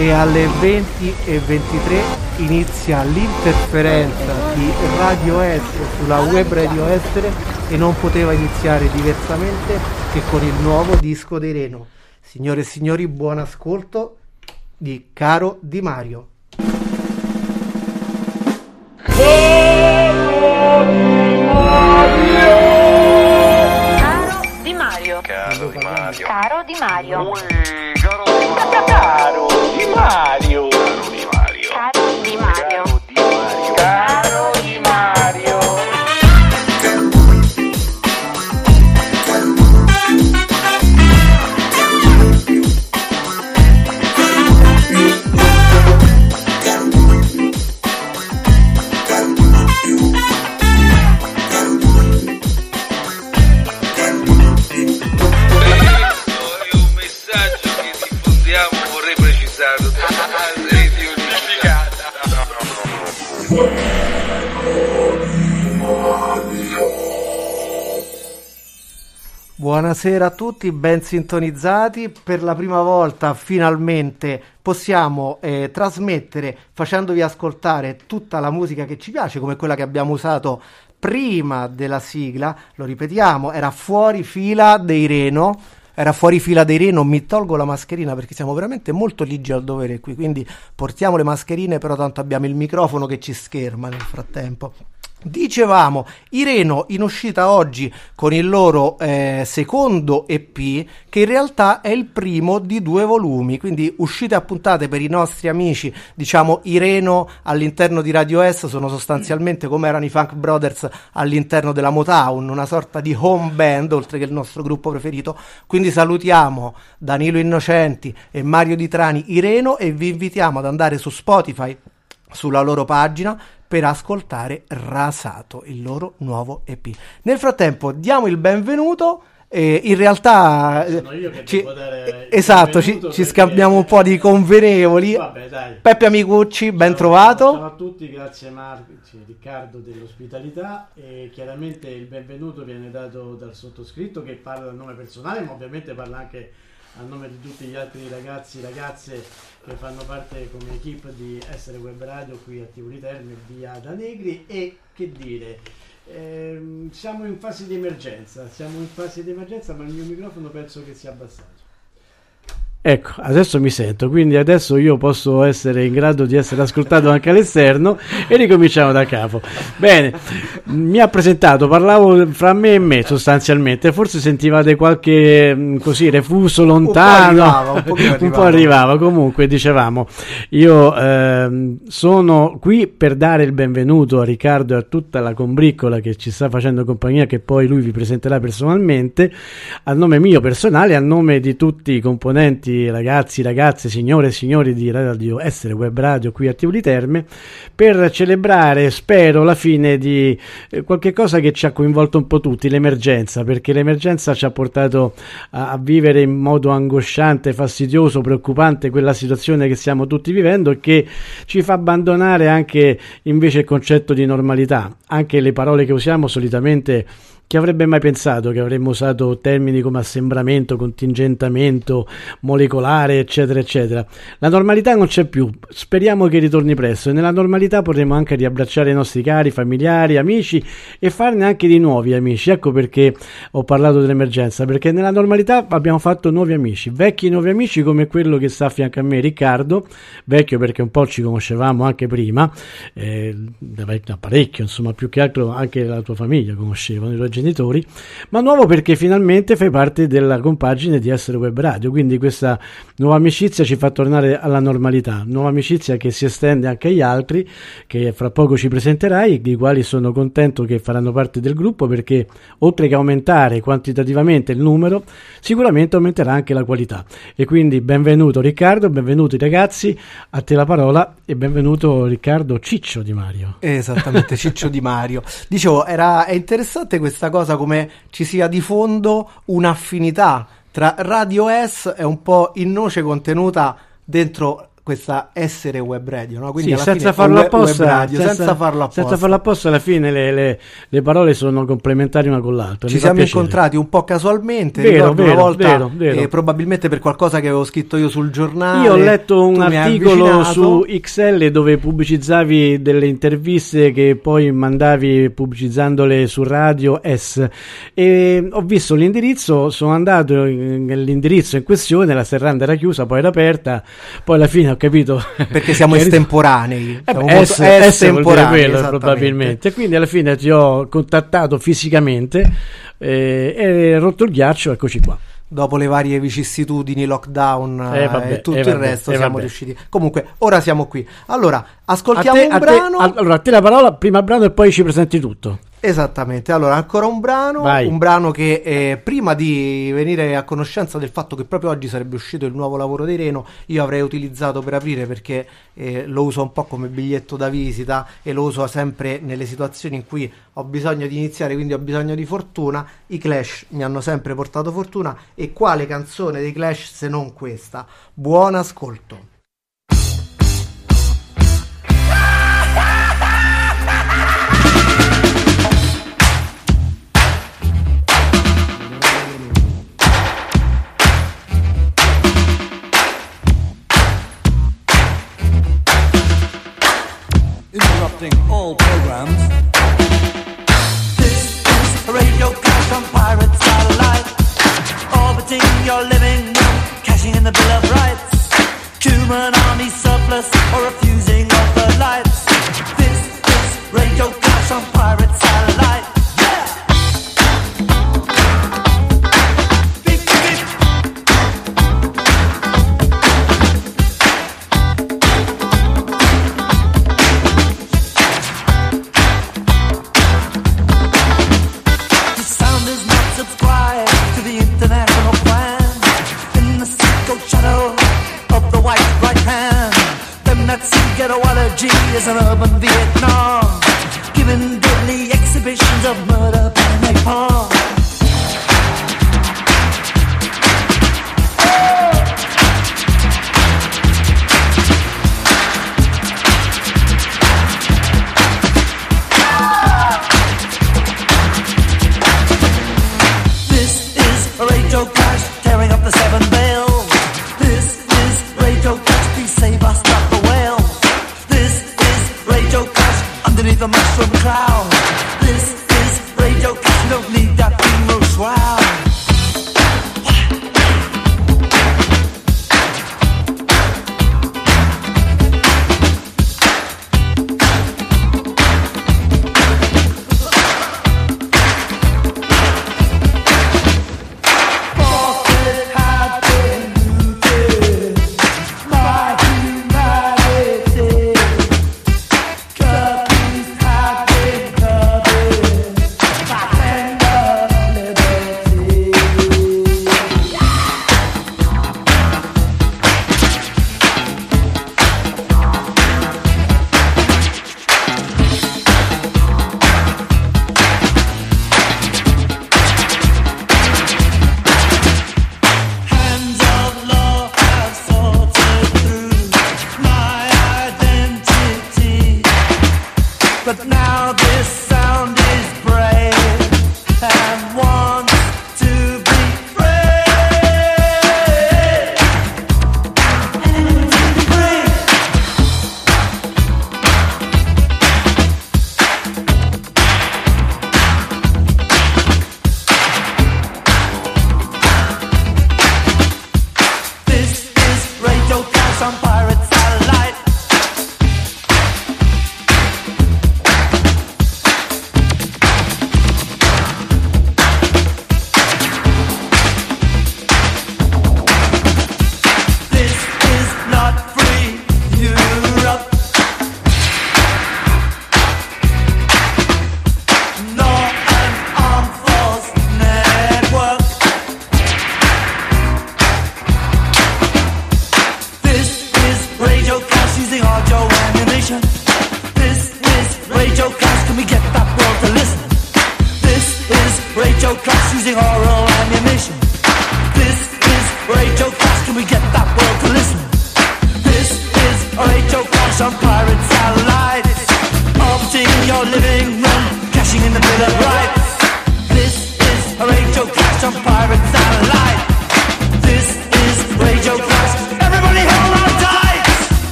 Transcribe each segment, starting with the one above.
e alle 20 e 23 inizia l'interferenza di Radio Estere sulla web Radio Estere e non poteva iniziare diversamente che con il nuovo disco dei Reno. Signore e signori, buon ascolto di Caro Di Mario. Caro Di Mario. Caro Di Mario. Caro Di Mario. Caro Di Mario. Caro e Mário. Buonasera a tutti, ben sintonizzati. Per la prima volta finalmente possiamo eh, trasmettere facendovi ascoltare tutta la musica che ci piace, come quella che abbiamo usato prima della sigla. Lo ripetiamo, era fuori fila dei Reno. Era fuori fila dei Reno, mi tolgo la mascherina perché siamo veramente molto ligi al dovere qui, quindi portiamo le mascherine, però tanto abbiamo il microfono che ci scherma nel frattempo. Dicevamo, i Reno in uscita oggi con il loro eh, secondo EP, che in realtà è il primo di due volumi, quindi uscite a puntate per i nostri amici, diciamo i Reno all'interno di Radio S sono sostanzialmente come erano i Funk Brothers all'interno della Motown, una sorta di home band, oltre che il nostro gruppo preferito. Quindi salutiamo Danilo Innocenti e Mario Di Trani, i Reno, e vi invitiamo ad andare su Spotify sulla loro pagina per ascoltare Rasato, il loro nuovo EP. Nel frattempo diamo il benvenuto. eh, in realtà eh, ci- esatto, ci, ci scambiamo un po' di convenevoli. Vabbè, dai. Peppe Amicucci, ben Ciao- trovato. Ciao a tutti, grazie Marco, Riccardo dell'ospitalità e chiaramente il benvenuto viene dato dal sottoscritto che parla a nome personale ma ovviamente parla anche a nome di tutti gli altri ragazzi e ragazze che fanno parte come equip di Essere Web Radio qui a Tivoli Terme via da Negri e che dire ehm, siamo in fase di emergenza siamo in fase di emergenza ma il mio microfono penso che sia abbassato Ecco, adesso mi sento, quindi adesso io posso essere in grado di essere ascoltato anche all'esterno e ricominciamo da capo. Bene, mi ha presentato, parlavo fra me e me sostanzialmente, forse sentivate qualche mh, così refuso lontano, arrivava, un pochino un po' arrivava. arrivava, comunque dicevamo, io ehm, sono qui per dare il benvenuto a Riccardo e a tutta la combriccola che ci sta facendo compagnia, che poi lui vi presenterà personalmente, a nome mio personale, a nome di tutti i componenti, ragazzi, ragazze, signore e signori di Radio Essere Web Radio qui a Tivoli Terme, per celebrare, spero, la fine di eh, qualche cosa che ci ha coinvolto un po' tutti, l'emergenza, perché l'emergenza ci ha portato a, a vivere in modo angosciante, fastidioso, preoccupante quella situazione che stiamo tutti vivendo e che ci fa abbandonare anche invece il concetto di normalità. Anche le parole che usiamo solitamente chi avrebbe mai pensato che avremmo usato termini come assembramento, contingentamento, molecolare, eccetera, eccetera? La normalità non c'è più, speriamo che ritorni presto e nella normalità potremo anche riabbracciare i nostri cari, familiari, amici e farne anche di nuovi amici. Ecco perché ho parlato dell'emergenza, perché nella normalità abbiamo fatto nuovi amici, vecchi nuovi amici come quello che sta a fianco a me, Riccardo, vecchio perché un po' ci conoscevamo anche prima, eh, parecchio, insomma, più che altro anche la tua famiglia conoscevano, i tuoi genitori, ma nuovo perché finalmente fai parte della compagine di Essere Web Radio, quindi questa nuova amicizia ci fa tornare alla normalità, nuova amicizia che si estende anche agli altri, che fra poco ci presenterai, di quali sono contento che faranno parte del gruppo perché oltre che aumentare quantitativamente il numero, sicuramente aumenterà anche la qualità. E quindi benvenuto Riccardo, benvenuti ragazzi, a te la parola e benvenuto Riccardo Ciccio Di Mario. Esattamente, Ciccio Di Mario. Dicevo, era, è interessante questa cosa come ci sia di fondo un'affinità tra Radio S e un po' in noce contenuta dentro questa essere web radio, no? Quindi Sì, senza farlo apposta, radio, senza, farlo apposta. senza farlo apposta, alla fine le, le- le parole sono complementari una con l'altra. Ci siamo piacere. incontrati un po' casualmente, Vero, ricordo una vero, volta, vero, vero. eh, probabilmente per qualcosa che avevo scritto io sul giornale. Io ho letto un articolo su XL dove pubblicizzavi delle interviste che poi mandavi pubblicizzandole su Radio S e ho visto l'indirizzo, sono andato in- nell'indirizzo in questione, la serranda era chiusa, poi era aperta, poi alla fine ho capito perché siamo estemporanei. Eh Siamo beh, molto S, S vuol dire estemporanei, quello probabilmente. Quindi alla fine ti ho contattato fisicamente eh, e rotto il ghiaccio, eccoci qua. Dopo le varie vicissitudini, lockdown Eh, eh, vabbè, e tutto eh, il vabbè, resto, eh, siamo vabbè. riusciti. Comunque, ora siamo qui. Allora, ascoltiamo te- un te- brano. a- allora, a te la parola, prima brano e poi ci presenti tutto. Esattamente, allora ancora un brano, Vai. un brano che eh, prima di venire a conoscenza del fatto che proprio oggi sarebbe uscito il nuovo lavoro di Reno, io avrei utilizzato per aprire perché eh, lo uso un po' come biglietto da visita e lo uso sempre nelle situazioni in cui ho bisogno di iniziare, quindi ho bisogno di fortuna. I Clash mi hanno sempre portato fortuna e quale canzone dei Clash se non questa? Buon ascolto. Programs.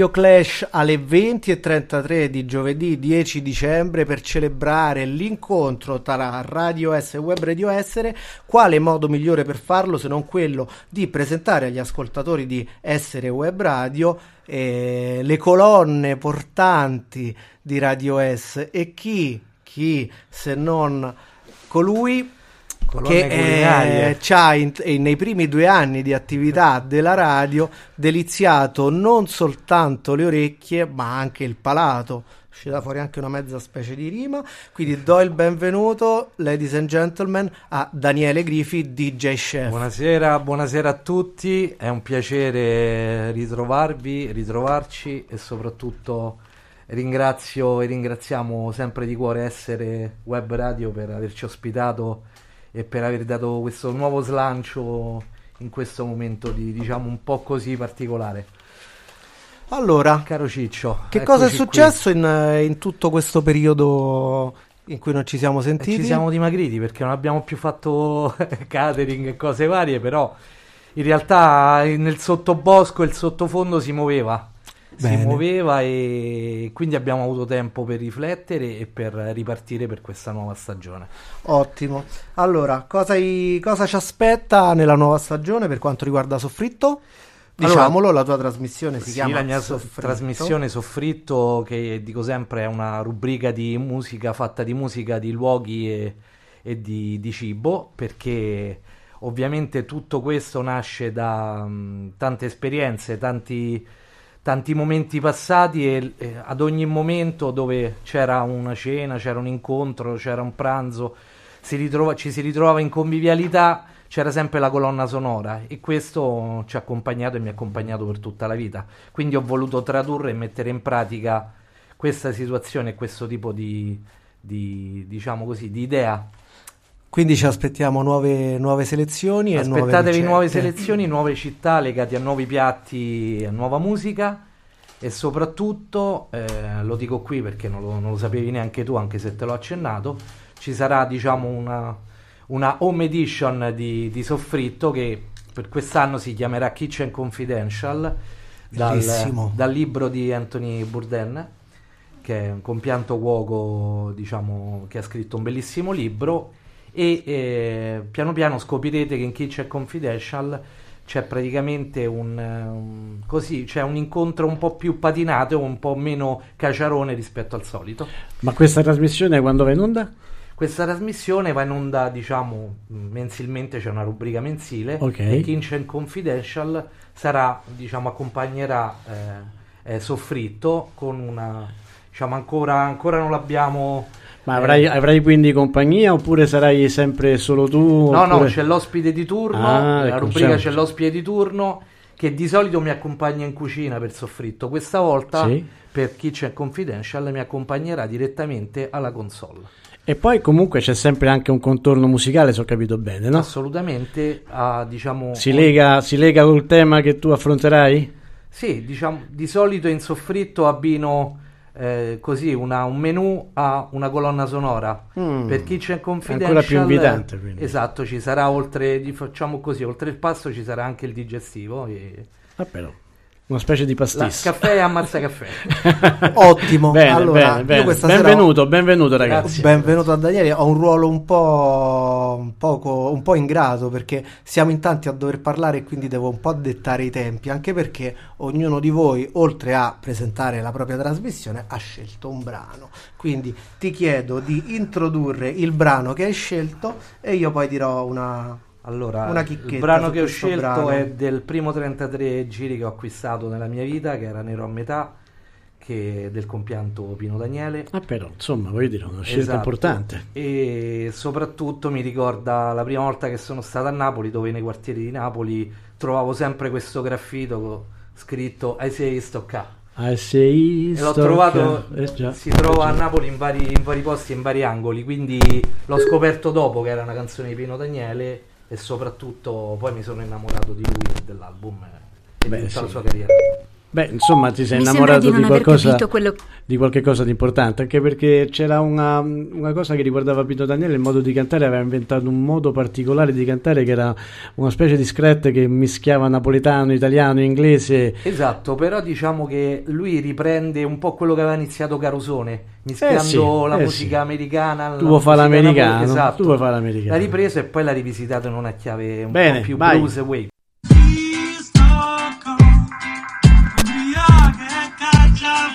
Radio Clash alle 20.33 di giovedì 10 dicembre per celebrare l'incontro tra Radio S e Web Radio Essere. Quale modo migliore per farlo se non quello di presentare agli ascoltatori di Essere Web Radio eh, le colonne portanti di Radio S e chi, chi se non colui che culinarie. eh, ci ha in- e nei primi due anni di attività della radio deliziato non soltanto le orecchie ma anche il palato. È uscita fuori anche una mezza specie di rima. Quindi do il benvenuto ladies and gentlemen a Daniele Grifi DJ Chef. Buonasera, buonasera a tutti, è un piacere ritrovarvi, ritrovarci e soprattutto ringrazio e ringraziamo sempre di cuore Essere Web Radio per averci ospitato e per aver dato questo nuovo slancio in questo momento di diciamo un po' così particolare. allora Caro Ciccio, che cosa è successo in, eh, in tutto questo periodo in cui non ci siamo Eh, sentiti Ci siamo dimagriti perché non abbiamo più fatto catering e cose varie, però in realtà eh, nel sottobosco il sottofondo si muoveva. Bene. Si muoveva e quindi abbiamo avuto tempo per riflettere e per ripartire per questa nuova stagione. ottimo allora cosa, i- cosa ci aspetta nella nuova stagione per quanto riguarda Soffritto? Allora, Diciamolo, la tua trasmissione si Sì, chiama la mia so- Soffritto. trasmissione Soffritto, che dico sempre è una rubrica di musica fatta di musica, di luoghi e, e di, di cibo, perché ovviamente tutto questo nasce da mh, tante esperienze, tanti, tanti momenti passati e, e ad ogni momento dove c'era una cena, c'era un incontro, c'era un pranzo, si ritrova- ci si ritrovava in convivialità, c'era sempre la colonna sonora e questo ci ha accompagnato e mi ha accompagnato per tutta la vita. Quindi ho voluto tradurre e mettere in pratica questa situazione e questo tipo di, di, diciamo così, di idea. Quindi ci aspettiamo nuove, nuove selezioni e nuove Aspettatevi ricette. nuove selezioni, nuove città legate a nuovi piatti, a nuova musica. E soprattutto, eh, lo dico qui perché non lo, non lo sapevi neanche tu, anche se te l'ho accennato, ci sarà diciamo una, una home edition di, di Soffritto che per quest'anno si chiamerà Kitchen Confidential dal, dal libro di Anthony Bourdain che è un compianto cuoco diciamo, che ha scritto un bellissimo libro e eh, piano piano scoprirete che in Kitchen Confidential c'è praticamente un, un- così, c'è un incontro un po' più patinato, un po' meno caciarone rispetto al solito. Ma questa trasmissione quando va in onda? Questa trasmissione va in onda, diciamo, mensilmente, c'è una rubrica mensile Ok. e Kitchen Confidential sarà, diciamo, accompagnerà eh, eh, Soffritto con una, diciamo, ancora, ancora non l'abbiamo... Ma eh, avrai, avrai quindi compagnia oppure sarai sempre solo tu? No, no, oppure- c'è l'ospite di turno, Ah, la ecco, rubrica c'è- c'è l'ospite di turno che di solito mi accompagna in cucina per soffritto. Questa volta Sì. per Kitchen Confidential mi accompagnerà direttamente alla console. E poi comunque c'è sempre anche un contorno musicale, se ho capito bene, no? Assolutamente, a, diciamo... Si lega, si lega col tema che tu affronterai? Sì, diciamo, di solito in soffritto abbino eh, così una- un menù a una colonna sonora. Mm. Per Kitchen Confidential Ancora più invitante, quindi. Esatto, ci sarà oltre, facciamo così, oltre il pasto ci sarà anche il digestivo e Ah, però. Una specie di la, pastis. caffè e ammazza caffè. Ottimo. bene, allora, bene, io bene. sera ho- Benvenuto, benvenuto ragazzi. Grazie. Benvenuto a Daniele, ho un ruolo un po', un, poco, un po' ingrato perché siamo in tanti a dover parlare e quindi devo un po' dettare i tempi, anche perché ognuno di voi, oltre a presentare la propria trasmissione, ha scelto un brano. Quindi ti chiedo di introdurre il brano che hai scelto e io poi dirò una... Allora, Una il brano che ho scelto brano. è del primo 33 giri che ho acquistato nella mia vita, che era Nero a metà, che è del compianto Pino Daniele. Ah, però, insomma, voglio dire, una scelta Esatto. importante. E soprattutto mi ricorda la prima volta che sono stato a Napoli, dove nei quartieri di Napoli trovavo sempre questo graffito scritto I say stocca. Ah, sei E l'ho trovato, eh, già, si trova a. Napoli in vari, in vari posti, in vari angoli, quindi l'ho scoperto dopo che era una canzone di Pino Daniele e soprattutto poi mi sono innamorato di lui e dell'album eh, e Beh, di tutta la sì. sua carriera. Beh, insomma, ti sei Mi innamorato di di qualcosa, quello di qualche cosa di importante, anche perché c'era una, una cosa che riguardava Pino Daniele, il modo di cantare, aveva inventato un modo particolare di cantare che era una specie di scrette che mischiava napoletano, italiano, inglese. Esatto, però diciamo che lui riprende un po' quello che aveva iniziato Carosone, mischiando Eh sì, la eh musica sì. americana. Tu la vuoi fare l'americano, esatto. tu vuoi fare l'americano. L'ha ripresa e poi l'ha rivisitata in una chiave un Bene, po' più vai. blues e wave. Ma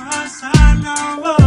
E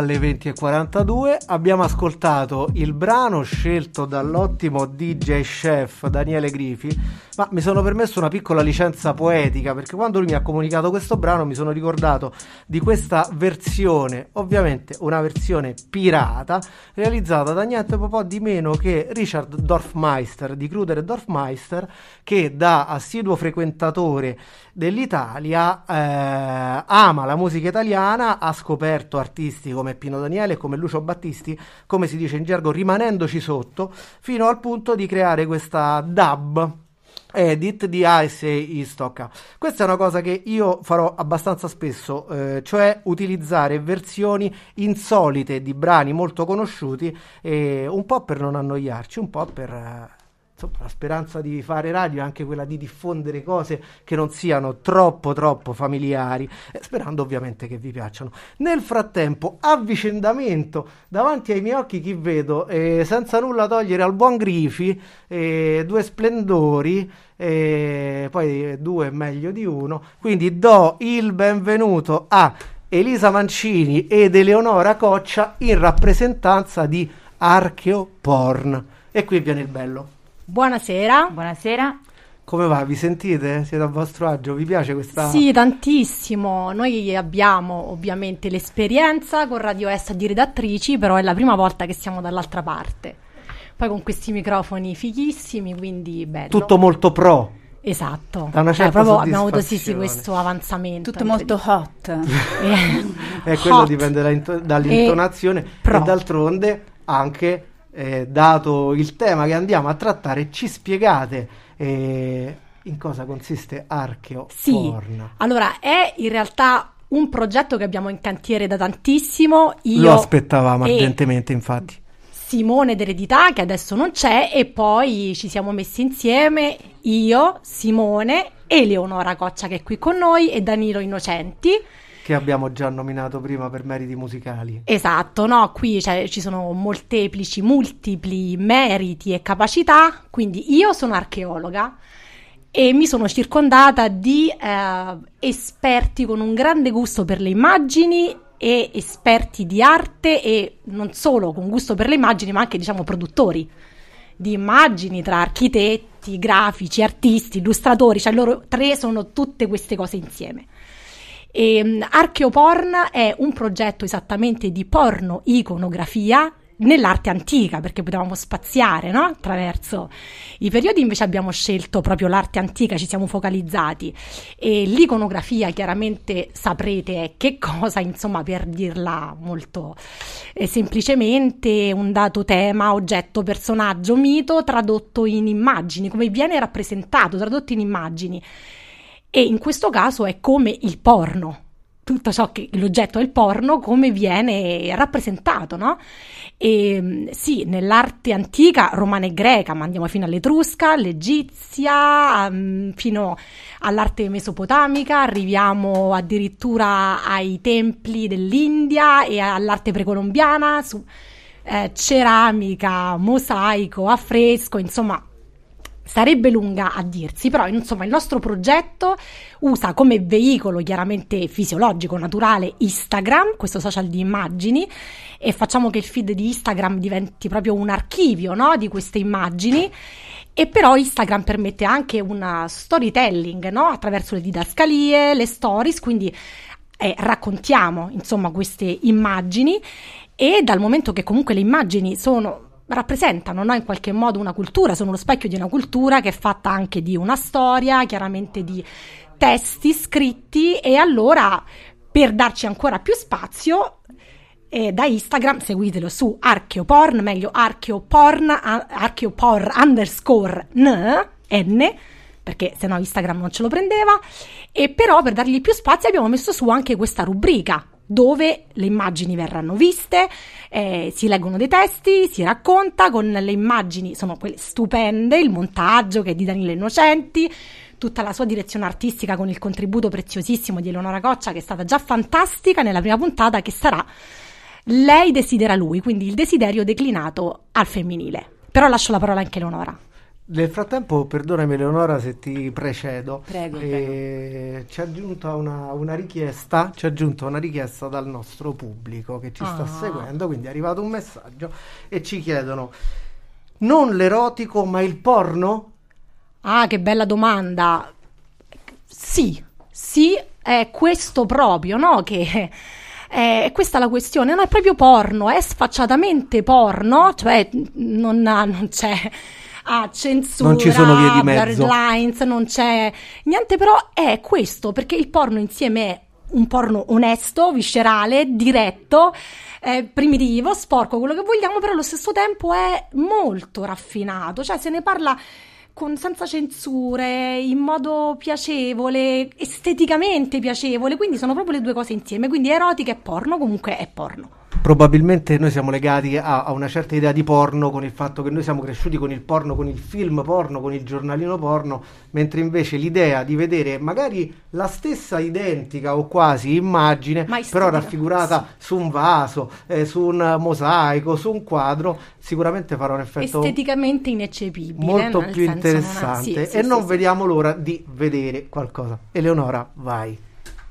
alle 20.42 abbiamo ascoltato il brano scelto dall'ottimo DJ chef Daniele Grifi, ma mi sono permesso una piccola licenza poetica perché quando lui mi ha comunicato questo brano mi sono ricordato di questa versione, ovviamente una versione pirata, realizzata da niente po' di meno che Richard Dorfmeister di Kruder e Dorfmeister, che da assiduo frequentatore dell'Italia eh, ama la musica italiana, ha scoperto artisti come Pino Daniele e come Lucio Battisti, come si dice in gergo, rimanendoci sotto, fino al punto di creare questa dub edit di Ice e Istocca. Questa è una cosa che io farò abbastanza spesso, eh, cioè utilizzare versioni insolite di brani molto conosciuti, eh, un po' per non annoiarci, un po' per... insomma, la speranza di fare radio è anche quella di diffondere cose che non siano troppo troppo familiari, eh, sperando ovviamente che vi piacciono. Nel frattempo, avvicendamento davanti ai miei occhi chi vedo, eh, senza nulla togliere al buon Grifi, eh, due splendori, eh, poi due è meglio di uno, quindi do il benvenuto a Elisa Mancini ed Eleonora Coccia in rappresentanza di Archeoporn. E qui viene il bello. Buonasera. Buonasera. Come va? Vi sentite? Siete a vostro agio? Vi piace questa? Sì, tantissimo. Noi abbiamo ovviamente l'esperienza con Radio S di redattrici, però è la prima volta che siamo dall'altra parte. Poi con questi microfoni fighissimi, quindi bello. Tutto molto pro. Esatto. Da una Cioè, certa proprio abbiamo avuto sì, sì, questo avanzamento. Tutto molto hot. Eh, E quello hot. dipende da into- dall'intonazione. E, pro. d'altronde, anche eh, dato il tema che andiamo a trattare, ci spiegate eh, in cosa consiste Archeoporn. Sì, allora è in realtà un progetto che abbiamo in cantiere da tantissimo. Io Lo aspettavamo e ardentemente, infatti. Simone d'Eredità, che adesso non c'è, e poi ci siamo messi insieme io, Simone e Leonora Coccia che è qui con noi e Danilo Innocenti. Che abbiamo già nominato prima per meriti musicali. Esatto, no? Qui cioè, ci sono molteplici, multipli meriti e capacità, quindi io sono archeologa e mi sono circondata di eh, esperti con un grande gusto per le immagini e esperti di arte e non solo con gusto per le immagini, ma anche diciamo produttori di immagini tra architetti, grafici, artisti, illustratori, cioè loro tre sono tutte queste cose insieme. E, um, Archeoporn è un progetto esattamente di porno iconografia nell'arte antica, perché potevamo spaziare no? attraverso i periodi, invece abbiamo scelto proprio l'arte antica, ci siamo focalizzati. E l'iconografia, chiaramente saprete è che cosa, insomma, per dirla molto eh, semplicemente, un dato tema, oggetto, personaggio, mito tradotto in immagini, come viene rappresentato, tradotto in immagini. E in questo caso è come il porno, tutto ciò che l'oggetto è il porno, come viene rappresentato, no? E sì, nell'arte antica romana e greca, ma andiamo fino all'etrusca, all'egizia, um, fino all'arte mesopotamica, arriviamo addirittura ai templi dell'India e all'arte precolombiana, su eh, ceramica, mosaico, affresco, insomma sarebbe lunga a dirsi, però insomma il nostro progetto usa come veicolo chiaramente fisiologico, naturale Instagram, questo social di immagini e facciamo che il feed di Instagram diventi proprio un archivio no, di queste immagini. E però Instagram permette anche una storytelling no, attraverso le didascalie, le stories, quindi eh, raccontiamo insomma queste immagini. E dal momento che comunque le immagini sono rappresentano no, in qualche modo una cultura, sono lo specchio di una cultura che è fatta anche di una storia, chiaramente di testi scritti e allora per darci ancora più spazio eh, da Instagram seguitelo su archeoporn, meglio archeoporn, a- archeopor underscore n, n perché sennò Instagram non ce lo prendeva e però per dargli più spazio abbiamo messo su anche questa rubrica dove le immagini verranno viste, eh, si leggono dei testi, si racconta con le immagini, sono quelle stupende, il montaggio che è di Danilo Innocenti, tutta la sua direzione artistica con il contributo preziosissimo di Eleonora Coccia che è stata già fantastica nella prima puntata che sarà Lei desidera lui, quindi il desiderio declinato al femminile. Però lascio la parola anche a Eleonora. Nel frattempo, perdonami Eleonora se ti precedo, Prego, eh, ci è giunta una, una richiesta, ci è giunta una richiesta dal nostro pubblico che ci sta Ah. seguendo, quindi è arrivato un messaggio e ci chiedono non l'erotico ma il porno? Ah, che bella domanda. Sì, sì, è questo proprio, no? Che è questa la questione, non è proprio porno, è sfacciatamente porno, cioè non, non c'è ah, censura, Non ci sono vie di mezzo. blurred non c'è niente, però è questo, perché il porno insieme è un porno onesto, viscerale, diretto, eh, primitivo, sporco, quello che vogliamo, però allo stesso tempo è molto raffinato, cioè se ne parla con, senza censure, in modo piacevole, esteticamente piacevole, quindi sono proprio le due cose insieme, quindi erotica e porno comunque è porno. Probabilmente noi siamo legati a, a una certa idea di porno con il fatto che noi siamo cresciuti con il porno, con il film porno, con il giornalino porno, mentre invece l'idea di vedere magari la stessa identica o quasi immagine, Ma però raffigurata su un vaso, eh, su un mosaico, su un quadro, sicuramente farà un effetto esteticamente ineccepibile. molto più senso non ha- interessante sì, sì, e sì, non sì. vediamo l'ora di vedere qualcosa. Eleonora, vai.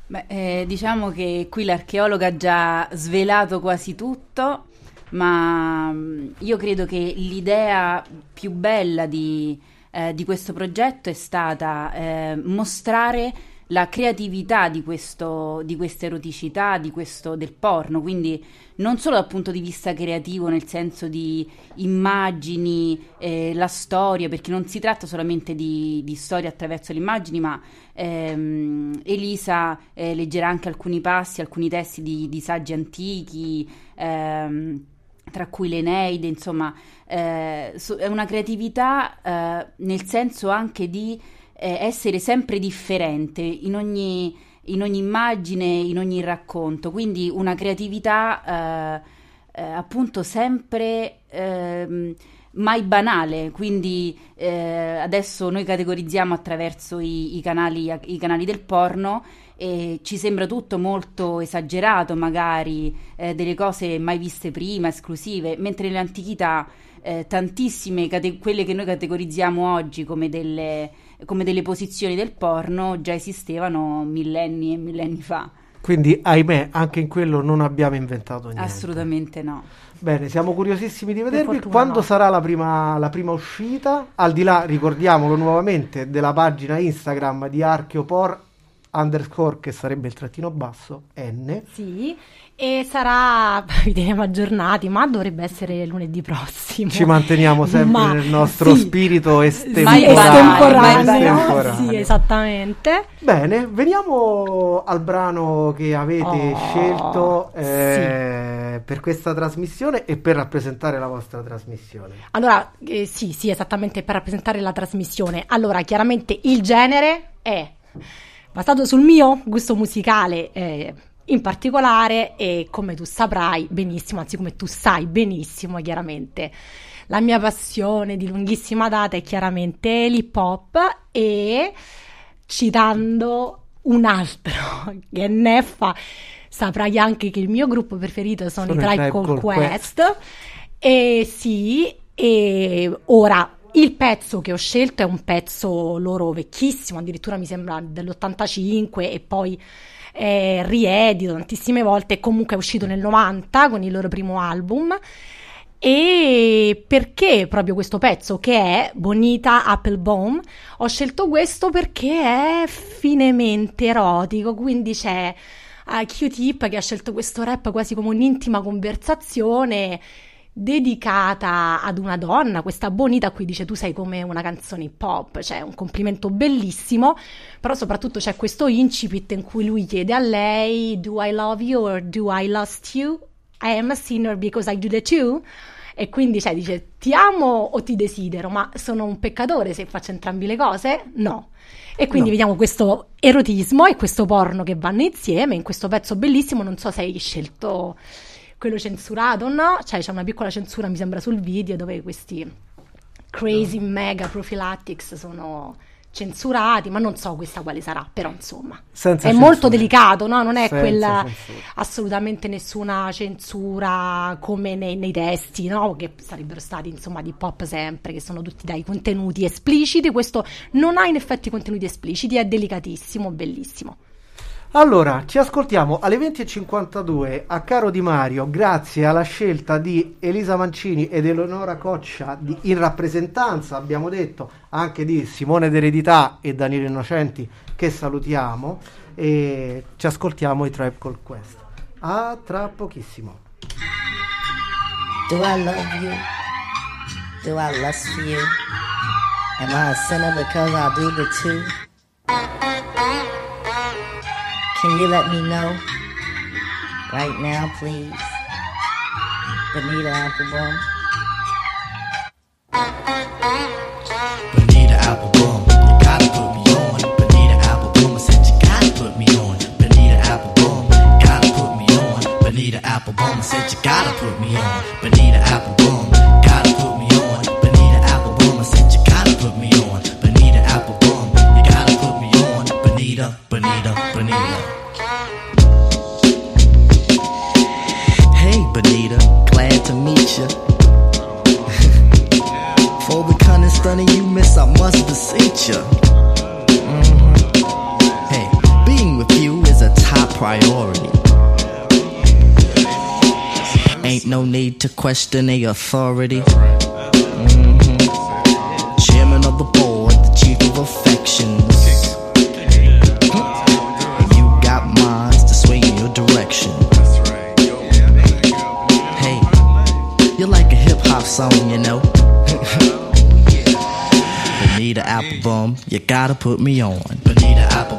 Beh, eh, diciamo che qui l'archeologa ha già svelato quasi tutto, ma mm, io credo che l'idea più bella di, eh, di questo progetto è stata eh, mostrare la creatività di, questo, di questa eroticità, di questo, del porno, quindi non solo dal punto di vista creativo, nel senso di immagini, eh, la storia, perché non si tratta solamente di, di storia attraverso le immagini, ma ehm, Elisa eh, leggerà anche alcuni passi, alcuni testi di, di saggi antichi, ehm, tra cui l'Eneide, insomma, eh, so- è una creatività eh, nel senso anche di eh, essere sempre differente in ogni, in ogni immagine, in ogni racconto, quindi una creatività eh, eh, appunto sempre ehm, mai banale, quindi eh, adesso noi categorizziamo attraverso i, i canali, i canali del porno e ci sembra tutto molto esagerato, magari eh, delle cose mai viste prima, esclusive, mentre nell'antichità eh, tantissime, cate- quelle che noi categorizziamo oggi come delle, come delle posizioni del porno, già esistevano millenni e millenni fa. Quindi, ahimè, anche in quello non abbiamo inventato niente. Assolutamente no. Bene, siamo curiosissimi di vedervi. fortuna Quando no. sarà la prima, la prima uscita? Al di là, ricordiamolo nuovamente, della pagina Instagram di Archeopor underscore, che sarebbe il trattino basso, N. Sì, e sarà, vi teniamo aggiornati, ma dovrebbe essere lunedì prossimo. Ci manteniamo sempre Ma- nel nostro sì, spirito sì, estemporaneo. estemporaneo, estemporaneo. Sì, esattamente. Bene, veniamo al brano che avete Oh, scelto eh, per questa trasmissione e per rappresentare la vostra trasmissione. Allora, eh, sì, sì, esattamente per rappresentare la trasmissione. Allora, chiaramente il genere è basato sul mio gusto musicale eh, in particolare e come tu saprai benissimo, anzi come tu sai benissimo chiaramente, la mia passione di lunghissima data è chiaramente l'hip hop e citando un altro che è Neffa, saprai anche che il mio gruppo preferito sono, Sono i Tribe Called Called Quest. E sì, e ora il pezzo che ho scelto è un pezzo loro vecchissimo, addirittura mi sembra dell'85 e poi è riedito tantissime volte comunque è uscito nel 90 con il loro primo album. E perché proprio questo pezzo che è Bonita Applebaum? Ho scelto questo perché è finemente erotico, quindi c'è eh, Q-Tip che ha scelto questo rap quasi come un'intima conversazione dedicata ad una donna, questa Bonita a cui dice tu sei come una canzone hip hop, cioè un complimento bellissimo, però soprattutto c'è questo incipit in cui lui chiede a lei do I love you or do I lust you? I am a sinner because I do the two. E quindi cioè, dice ti amo o ti desidero, ma sono un peccatore se faccio entrambi le cose? No. E quindi No. vediamo questo erotismo e questo porno che vanno insieme in questo pezzo bellissimo. Non so se hai scelto quello censurato o no, cioè c'è una piccola censura, mi sembra, sul video dove questi crazy mega prophylactics sono censurati, ma non so questa quale sarà, però insomma Senza è censura. molto delicato, no? Non è Senza quella censura. assolutamente nessuna censura come nei, nei testi, no? Che sarebbero stati insomma di pop sempre, che sono tutti dai contenuti espliciti. Questo non ha in effetti contenuti espliciti, è delicatissimo, bellissimo. Allora, ci ascoltiamo alle 20.52 a Caro Di Mario, grazie alla scelta di Elisa Mancini ed Eleonora Coccia di- in rappresentanza, abbiamo detto, anche di Simone D'Eredità e Daniele Innocenti, che salutiamo, e ci ascoltiamo i Tribe Called Quest. A tra pochissimo. Do I love you? Do I lust for you? Am I a sinner because I do the two? Can you let me know? Right now, please. Bonita Applebaum. Bonita Applebaum, you gotta put me on. Bonita Applebaum, I said you gotta put me on. Bonita Applebaum, gotta put me on. Bonita Applebum, I said you gotta put me on. Bonita Applebum, question a authority. Mhm. Chairman of the board, the chief of affections. You got minds to sway in your direction. Hey, you're like a hip hop song, you know. Bonita Applebum, you gotta put me on. Bonita Applebum,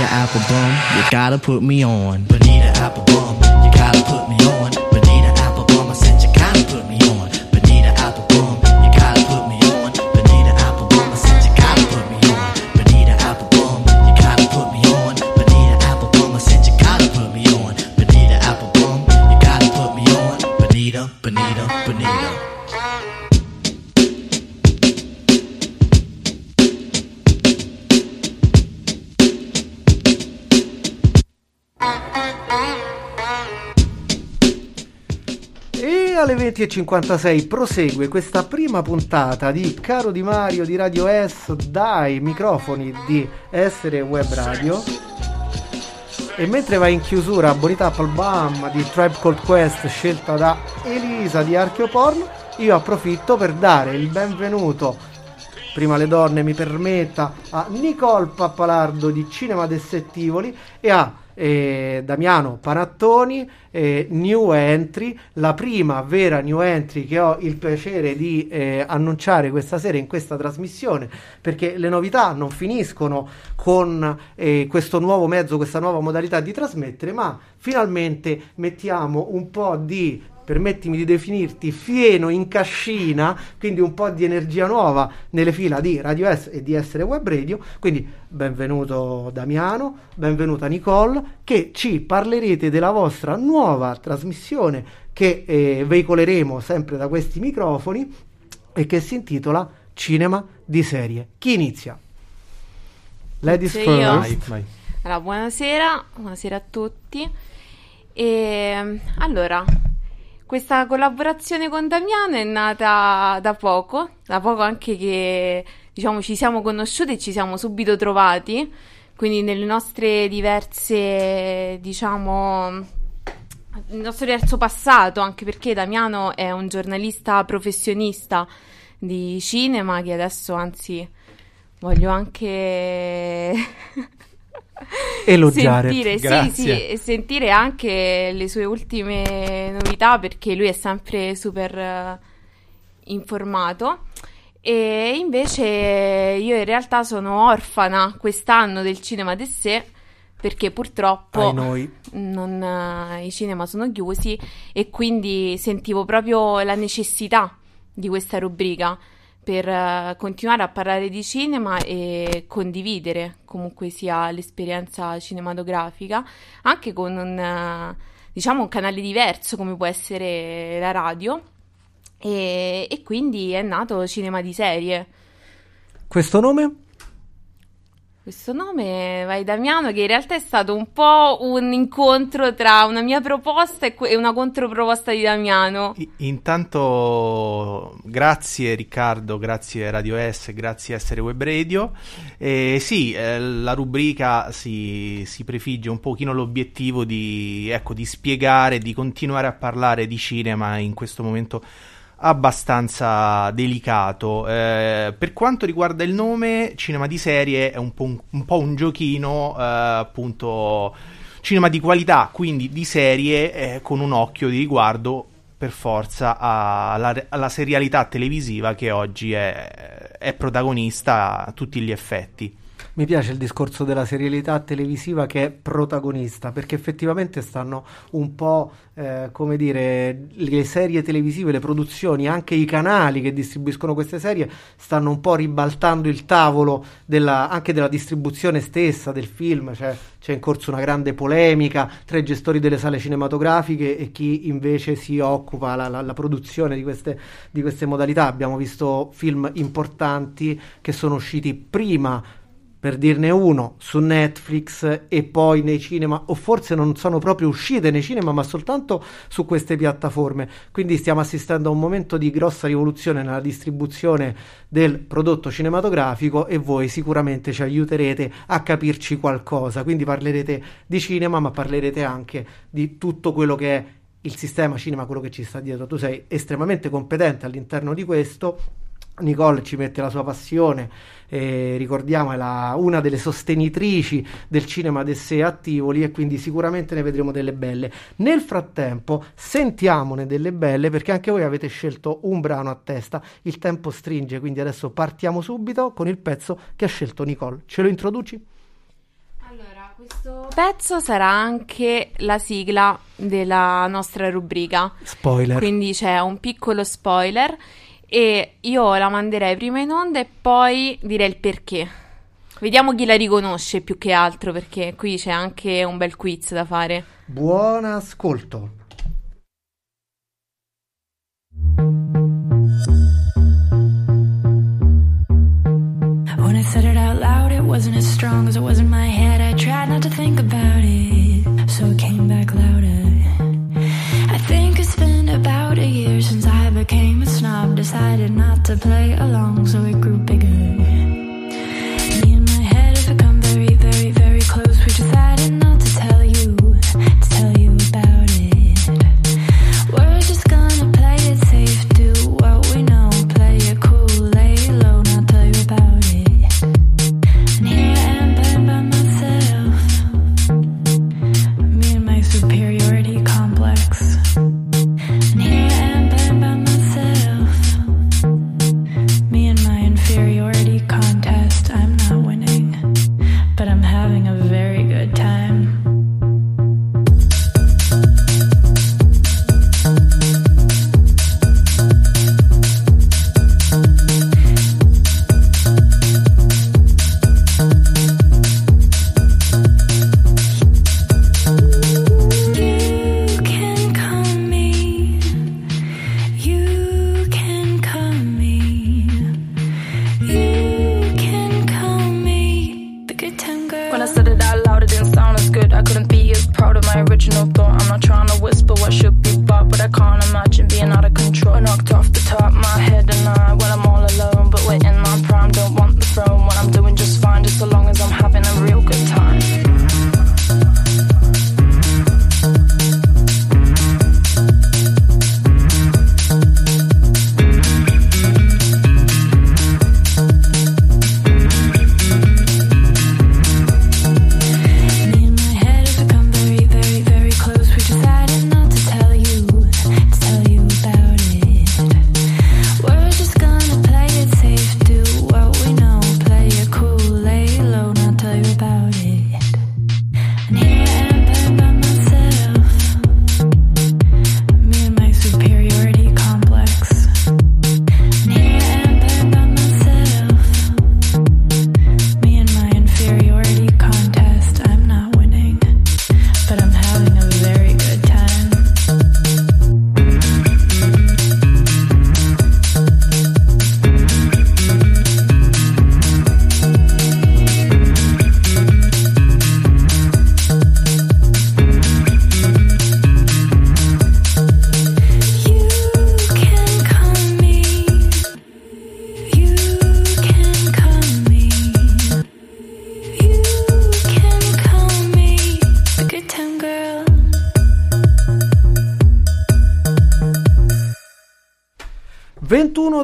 Bonita Applebum, you gotta put me on. Bonita you gotta put me on. 20.56 prosegue questa prima puntata di Caro Di Mario di Radio S dai microfoni di Essere Web Radio. E mentre va in chiusura Bonita Applebaum di Tribe Called Quest scelta da Elisa di Archeoporn, io approfitto per dare il benvenuto, prima le donne mi permetta, a Nicole Pappalardo di Cinema Dessettivoli e a eh, Damiano Panattoni, eh, New Entry, la prima vera New Entry che ho il piacere di eh, annunciare questa sera in questa trasmissione, perché le novità non finiscono con eh, questo nuovo mezzo, questa nuova modalità di trasmettere, ma finalmente mettiamo un po' di permettimi di definirti fieno in cascina, quindi un po' di energia nuova nelle fila di Radio S e di Essere Web Radio. Quindi benvenuto Damiano, benvenuta Nicole, che ci parlerete della vostra nuova trasmissione che eh, veicoleremo sempre da questi microfoni e che si intitola Cinema di serie. Chi inizia? Ladies first. Allora, buonasera, buonasera a tutti. E, allora, questa collaborazione con Damiano è nata da poco, da poco anche che diciamo ci siamo conosciuti e ci siamo subito trovati, quindi nelle nostre diverse, diciamo, il nostro diverso passato, anche perché Damiano è un giornalista professionista di cinema che adesso anzi voglio anche Elogiare. sentire, sì, sì, e sentire anche le sue ultime novità perché lui è sempre super eh, informato. E invece io in realtà sono orfana quest'anno del cinema de sé perché purtroppo non, eh, i cinema sono chiusi e quindi sentivo proprio la necessità di questa rubrica per eh, continuare a parlare di cinema e condividere comunque sia l'esperienza cinematografica anche con un, eh, diciamo un canale diverso come può essere la radio e, e quindi è nato Cinema di Serie. Questo nome? Questo nome, Vai Damiano, che in realtà è stato un po' un incontro tra una mia proposta e, una controproposta di Damiano. I- Intanto grazie Riccardo, grazie Radio S, grazie Essere Web Radio. E sì, eh, la rubrica si, si prefigge un pochino l'obiettivo di, ecco, di spiegare, di continuare a parlare di cinema in questo momento abbastanza delicato. Eh, per quanto riguarda il nome, cinema di serie è un po' un, un, po' un giochino, eh, appunto, cinema di qualità, quindi di serie eh, con un occhio di riguardo per forza alla, alla serialità televisiva che oggi è, è protagonista a tutti gli effetti. Mi piace il discorso della serialità televisiva che è protagonista, perché effettivamente stanno un po', eh, come dire, le serie televisive, le produzioni, anche i canali che distribuiscono queste serie, stanno un po' ribaltando il tavolo della, anche della distribuzione stessa del film, cioè c'è in corso una grande polemica tra i gestori delle sale cinematografiche e chi invece si occupa la, la, la produzione di queste, di queste modalità. Abbiamo visto film importanti che sono usciti prima per dirne uno, su Netflix e poi nei cinema, o forse non sono proprio uscite nei cinema, ma soltanto su queste piattaforme. Quindi stiamo assistendo a un momento di grossa rivoluzione nella distribuzione del prodotto cinematografico e voi sicuramente ci aiuterete a capirci qualcosa. Quindi parlerete di cinema, ma parlerete anche di tutto quello che è il sistema cinema, quello che ci sta dietro. Tu sei estremamente competente all'interno di questo. Nicole ci mette la sua passione, eh, ricordiamo è la, una delle sostenitrici del cinema de sé a Tivoli e quindi sicuramente ne vedremo delle belle. Nel frattempo sentiamone delle belle perché anche voi avete scelto un brano a testa, il tempo stringe, quindi adesso partiamo subito con il pezzo che ha scelto Nicole. Ce lo introduci? Allora, questo pezzo sarà anche la sigla della nostra rubrica. Spoiler. Quindi c'è un piccolo spoiler e io la manderei prima in onda e poi direi il perché. Vediamo chi la riconosce più che altro perché qui c'è anche un bel quiz da fare. Buon ascolto. When I said it out loud, it wasn't as strong as it was in my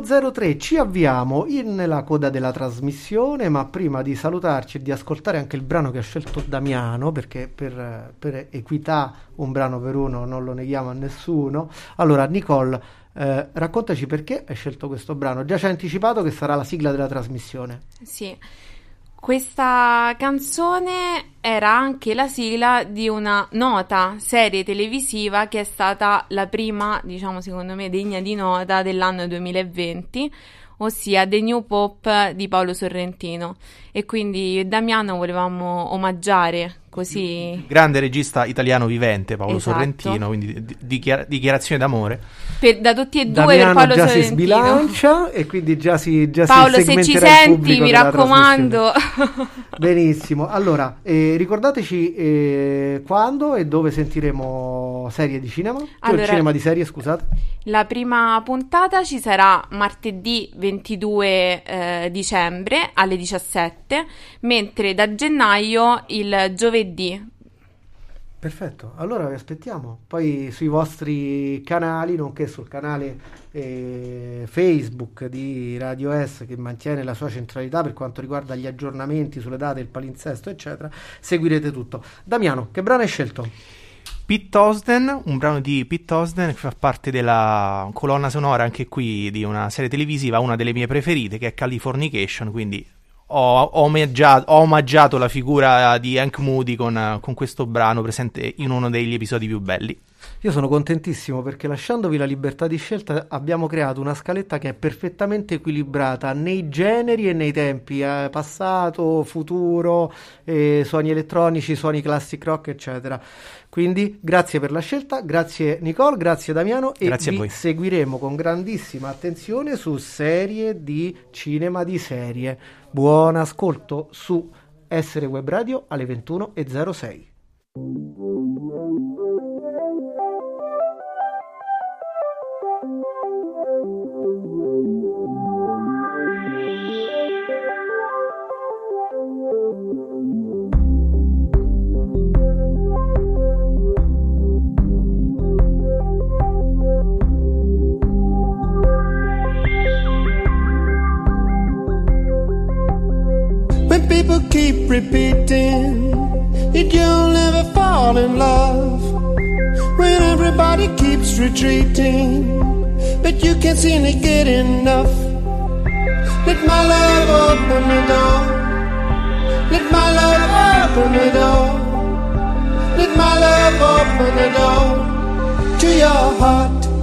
21.03 ci avviamo in- nella coda della trasmissione, ma prima di salutarci e di ascoltare anche il brano che ha scelto Damiano, perché per, per equità un brano per uno non lo neghiamo a nessuno. Allora, Nicole, eh, raccontaci perché hai scelto questo brano. Già ci hai anticipato che sarà la sigla della trasmissione. Sì, questa canzone era anche la sigla di una nota serie televisiva che è stata la prima, diciamo secondo me, degna di nota dell'anno 2020, ossia The New Pop di Paolo Sorrentino. E quindi Damiano volevamo omaggiare così Grande regista italiano vivente, Paolo Esatto. Sorrentino, quindi di- dichiara- dichiarazione d'amore. per- da tutti e due Damiano per Paolo già si Sorrentino. sbilancia e quindi già si già si Paolo, se ci senti, pubblico mi raccomando. Benissimo, allora eh, ricordateci eh, quando e dove sentiremo serie di cinema? Cioè, Allora- cinema di serie, scusate. La prima puntata ci sarà martedì 22 eh, dicembre alle 17, mentre da gennaio il giovedì. Perfetto, allora vi aspettiamo. Poi sui vostri canali, nonché sul canale eh, Facebook di Radio S che mantiene la sua centralità per quanto riguarda gli aggiornamenti sulle date, il palinsesto, eccetera, seguirete tutto. Damiano, che brano hai scelto? Pete Osden, un brano di Pete Osden che fa parte della colonna sonora anche qui di una serie televisiva, una delle mie preferite, che è Californication, quindi ho, omaggiato, ho omaggiato la figura di Hank Moody con, con questo brano presente in uno degli episodi più belli. Io sono contentissimo perché lasciandovi la libertà di scelta abbiamo creato una scaletta che è perfettamente equilibrata nei generi e nei tempi, eh, passato, futuro, eh, suoni elettronici, suoni classic rock, eccetera. Quindi grazie per la scelta, grazie Nicole, grazie Damiano e Grazie vi seguiremo con grandissima attenzione su serie di cinema di serie. Buon ascolto su Essere Web Radio alle 21.06. people keep repeating that you'll never fall in love. When everybody keeps retreating, but you can't seem to get enough. Let my love open the door. Let my love open the door. Let my love open the door to your heart.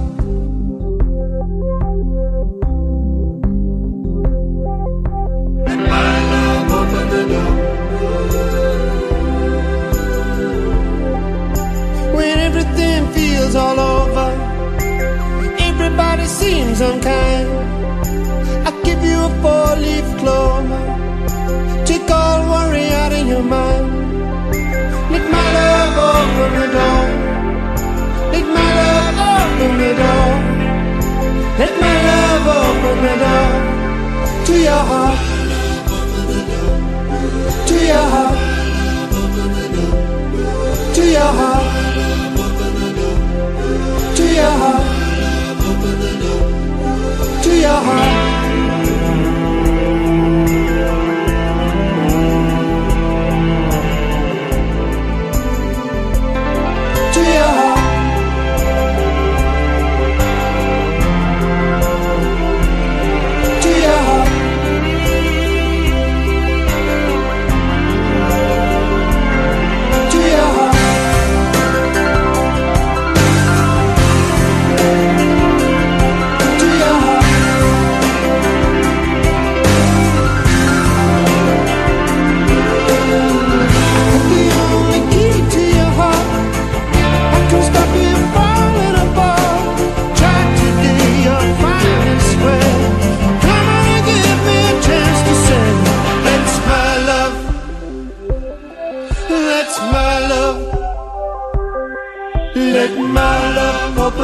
Feels all over, everybody seems unkind. I give you a four-leaf clover, take all worry out of your mind. Let my love open the door. Let my love open the door. Let my love open the door to your heart. To your heart. To your heart. Your heart.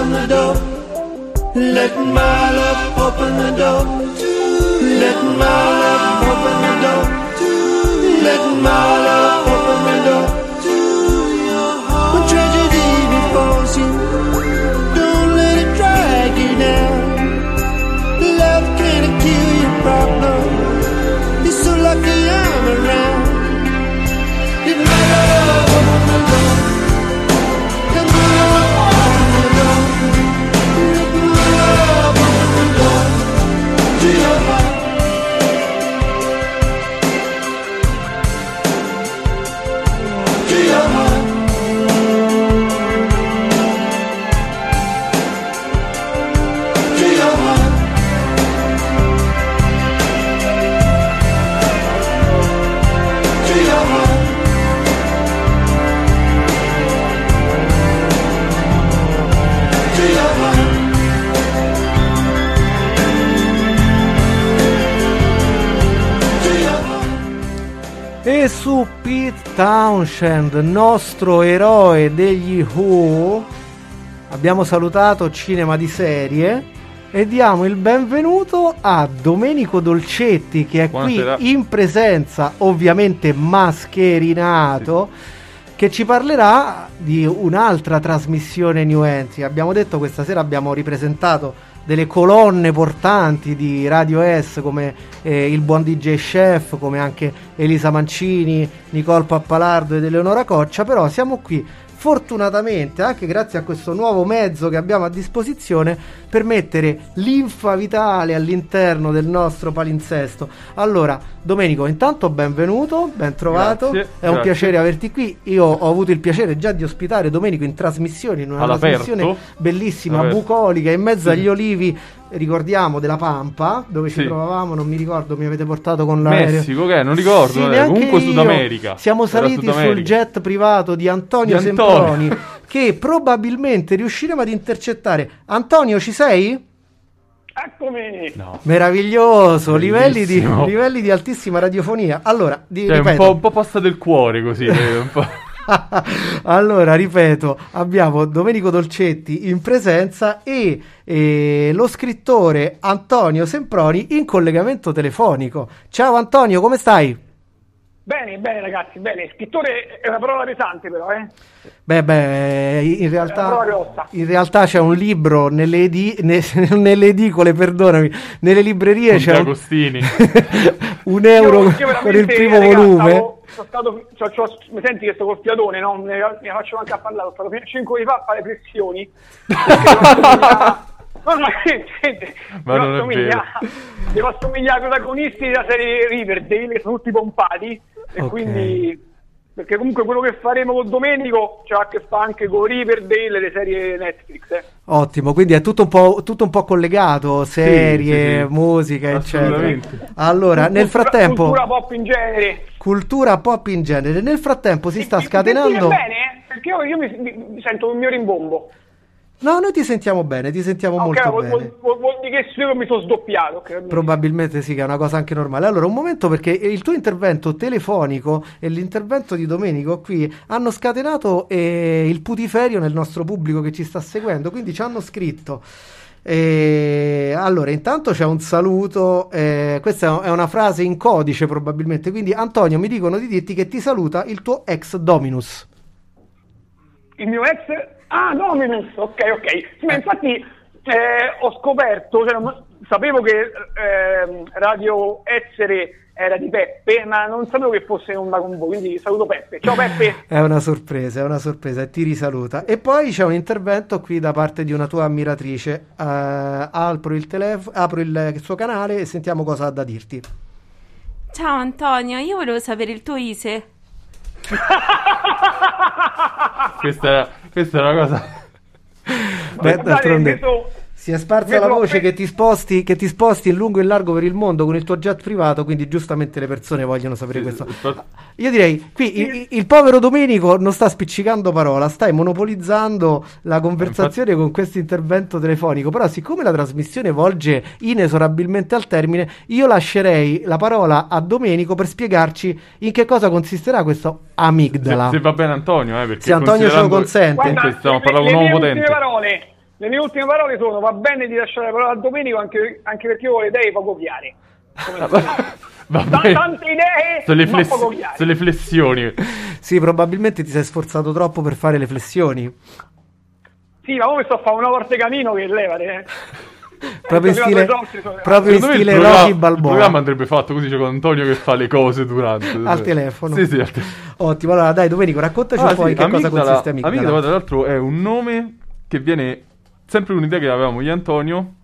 Open the door. Let my love open the door. Let my love open the door. Let my Townshend, nostro eroe degli Who, abbiamo salutato Cinema di Serie e diamo il benvenuto a Domenico Dolcetti che è Buonasera. qui in presenza, ovviamente mascherinato, che ci parlerà di un'altra trasmissione New Entry. Abbiamo detto questa sera abbiamo ripresentato delle colonne portanti di Radio S come eh, il buon DJ Chef, come anche Elisa Mancini, Nicole Pappalardo ed Eleonora Coccia, però siamo qui fortunatamente anche grazie a questo nuovo mezzo che abbiamo a disposizione per mettere linfa vitale all'interno del nostro palinsesto. Allora, Domenico, intanto benvenuto, ben trovato. Grazie, È un grazie. piacere averti qui. Io ho avuto il piacere già di ospitare Domenico in trasmissioni, in una All'aperto? trasmissione bellissima, All'aperto. bucolica, in mezzo Sì. agli olivi, ricordiamo, della Pampa, dove ci Sì. trovavamo, non mi ricordo, mi avete portato con l'aereo. Messico, che? Non ricordo, Sì, neanche comunque io. Sud America. Siamo Era saliti Sud sul jet privato di Antonio, Di Antonio. Semproni, che probabilmente riusciremo ad intercettare. Antonio, ci sei? Eccomi! Meraviglioso, livelli di, livelli di altissima radiofonia. Allora, di, Cioè, un ripeto, po', un po' passa del cuore così. eh, un po'. allora, ripeto, abbiamo Domenico Dolcetti in presenza e, e lo scrittore Antonio Semproni in collegamento telefonico. Ciao Antonio, come stai? Bene, bene ragazzi, bene. Scrittore è una parola pesante però, eh? Beh, beh, in realtà, in realtà c'è un libro nelle, edi- ne- nelle edicole, perdonami, nelle librerie Con c'è un, Agostini. un euro Io- io con il primo raga, volume. stavo- sono stato, c'ho- c'ho- mi senti che sto col fiatone, no? Ne, ne faccio anche a parlare. Sono stato 5 ore fa a fare pressioni. No, no, senti, Ma non devo è assomigliare- devo assomigliare ai protagonisti della serie Riverdale, che sono tutti pompati. E Ok. quindi. Perché comunque quello che faremo con Domenico c'ha a che fare anche con Riverdale e le serie Netflix. Eh. Ottimo, quindi è tutto un po', tutto un po' collegato, serie, sì, sì. musica, eccetera. Allora, nel Cultura- frattempo, Cultura pop in genere. cultura pop in genere, nel frattempo si sta scatenando... bene? Perché io, io mi, mi- mi sento il mio rimbombo. No, noi ti sentiamo bene, ti sentiamo Ah, ok, molto vuol, bene. vuol- vuol- dire che io mi sono sdoppiato. ok? Probabilmente sì, che è una cosa anche normale. Allora, un momento perché il tuo intervento telefonico e l'intervento di Domenico qui hanno scatenato eh, il putiferio nel nostro pubblico che ci sta seguendo, quindi ci hanno scritto. Eh, allora, intanto c'è un saluto, eh, questa è una frase in codice probabilmente, quindi Antonio mi dicono di dirti che ti saluta il tuo ex Dominus. Il mio ex... Ah, Dominus, ok, ok. Sì, ma infatti eh, ho scoperto, cioè, non- sapevo che ehm, Radio Essere era di Peppe, ma non sapevo che fosse in onda con voi, quindi saluto Peppe. Ciao Peppe! È una sorpresa, è una sorpresa e ti risaluta. E poi c'è un intervento qui da parte di una tua ammiratrice. Eh, apro il telefono, apro il, il suo canale e sentiamo cosa ha da dirti. Ciao Antonio, io volevo sapere il tuo ISE. questa, era, questa è una cosa. Beh, d'altronde si è sparsa la voce che ti, sposti, che ti sposti in lungo e in largo per il mondo con il tuo jet privato, quindi giustamente le persone vogliono sapere questo. Io direi, qui il, il povero Domenico non sta spiccicando parola, stai monopolizzando la conversazione con questo intervento telefonico, però siccome la trasmissione volge inesorabilmente al termine, io lascerei la parola a Domenico per spiegarci in che cosa consisterà questo Se, amigdala. se va bene Antonio, eh, perché Se Antonio ce lo consente. Guarda, stiamo le- parlando con un uomo potente. parole, le mie ultime parole sono va bene di lasciare la parola a Domenico anche, anche perché io ho le idee poco chiare. Come Vabbè. Tante idee, Sono le, ma fless- poco chiare. sono le flessioni. Sì, probabilmente ti sei sforzato troppo per fare le flessioni. Sì, ma ora sto a fare una volta camino che levate. Eh. Proprio in stile, proprio in il stile programma- Rocky Il Balboa. programma andrebbe fatto così, c'è con Antonio che fa le cose durante. Al telefono. Sì, sì, al telefono. Ottimo, allora dai Domenico, raccontaci Ah, un po' sì, in che cosa Amigdala- consiste Amigdala. Amigdala, tra l'altro, è un nome che viene sempre un'idea che avevamo io e Antonio,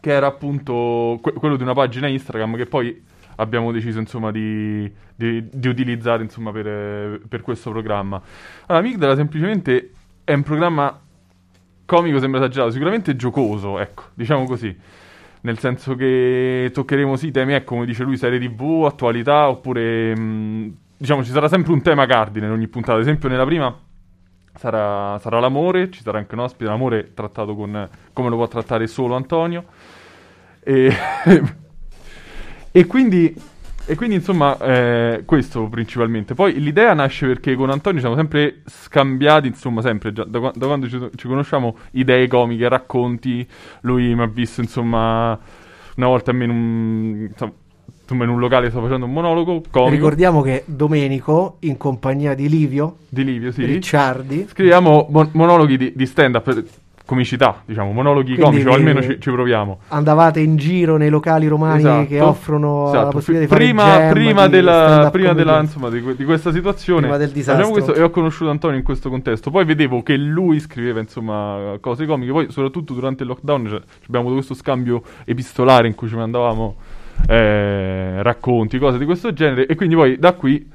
che era appunto que- quello di una pagina Instagram che poi abbiamo deciso insomma di, di- di utilizzare insomma per, per questo programma. Allora, Amigdala semplicemente è un programma comico, sembra esagerato, sicuramente giocoso, ecco, diciamo così. Nel senso che toccheremo sì temi, ecco, come dice lui, serie tv, attualità, oppure mh, diciamo ci sarà sempre un tema cardine in ogni puntata. Ad esempio, nella prima sarà, sarà l'amore, ci sarà anche un ospite, l'amore trattato con come lo può trattare solo Antonio. E, e quindi E quindi insomma eh, questo principalmente. Poi l'idea nasce perché con Antonio siamo sempre scambiati, insomma sempre, da, da quando ci, ci conosciamo, idee comiche, racconti. Lui mi ha visto insomma una volta a me un, insomma, insomma, in un locale sto facendo un monologo comico. Ricordiamo che Domenico, in compagnia di Livio, Di Livio, sì. Ricciardi, Scriviamo mon- monologhi di, di stand-up, comicità, diciamo, monologhi Quindi comici, o almeno ci, ci proviamo. andavate in giro nei locali romani Esatto. che offrono Esatto. la possibilità di prima, fare prima di della, prima della, insomma, di, di questa situazione Prima del disastro. questo e ho conosciuto Antonio in questo contesto poi vedevo che lui scriveva insomma cose comiche poi soprattutto durante il lockdown cioè, abbiamo avuto questo scambio epistolare in cui ci mandavamo eh, racconti cose di questo genere e quindi poi da qui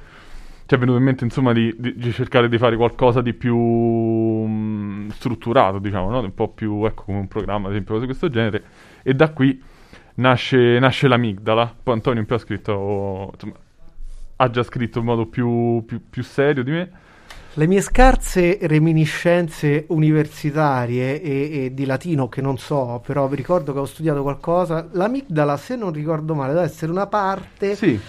ci è venuto in mente insomma di, di- di cercare di fare qualcosa di più mm, strutturato diciamo no? un po' più ecco come un programma ad esempio cose di questo genere e da qui nasce, nasce l'amigdala poi Antonio in più ha scritto insomma, ha già scritto in modo più, più- più serio di me Le mie scarse reminiscenze universitarie e, e di latino che non so, però vi ricordo che ho studiato qualcosa. L'amigdala, se non ricordo male, deve essere una parte Sì.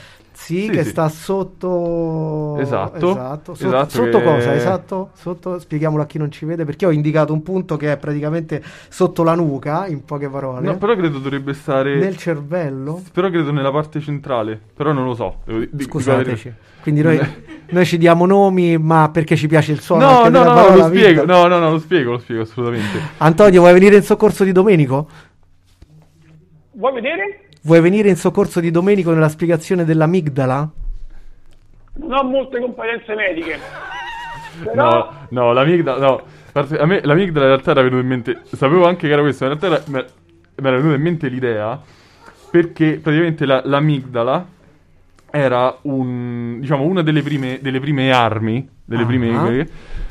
Sì, Sì, che sì. sta sotto Esatto. esatto. So- Esatto, sotto che- cosa? Esatto, sotto spieghiamolo a chi non ci vede, perché ho indicato un punto che è praticamente sotto la nuca, in poche parole. no però credo dovrebbe stare Nel cervello? però credo nella parte centrale però non lo so devo di- di- Scusateci. Quindi noi, noi ci diamo nomi, ma perché ci piace il suono no no no, no lo spiego no no no lo spiego lo spiego assolutamente Antonio, vuoi venire in soccorso di Domenico? Vuoi vedere? Vuoi venire in soccorso di Domenico nella spiegazione dell'amigdala? Non ho molte competenze mediche. Però No, no, l'amigdala, no. A me l'amigdala in realtà era venuta in mente, sapevo anche che era questo, ma in realtà era- mi era venuta in mente l'idea perché praticamente la- l'amigdala era un, diciamo, una delle prime, delle prime armi, delle Ah. prime,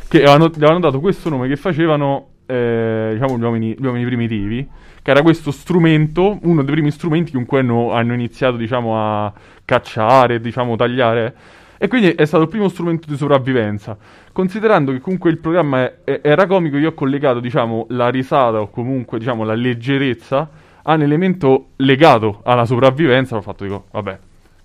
che avevano, gli avevano dato questo nome che facevano, eh, diciamo, gli uomini, gli uomini primitivi, che era questo strumento, uno dei primi strumenti con cui hanno, hanno iniziato, diciamo, a cacciare, diciamo, tagliare. E quindi è stato il primo strumento di sopravvivenza. Considerando che comunque il programma è- è- era comico, io ho collegato, diciamo, la risata o comunque, diciamo, la leggerezza a un elemento legato alla sopravvivenza. Ho fatto, dico, vabbè,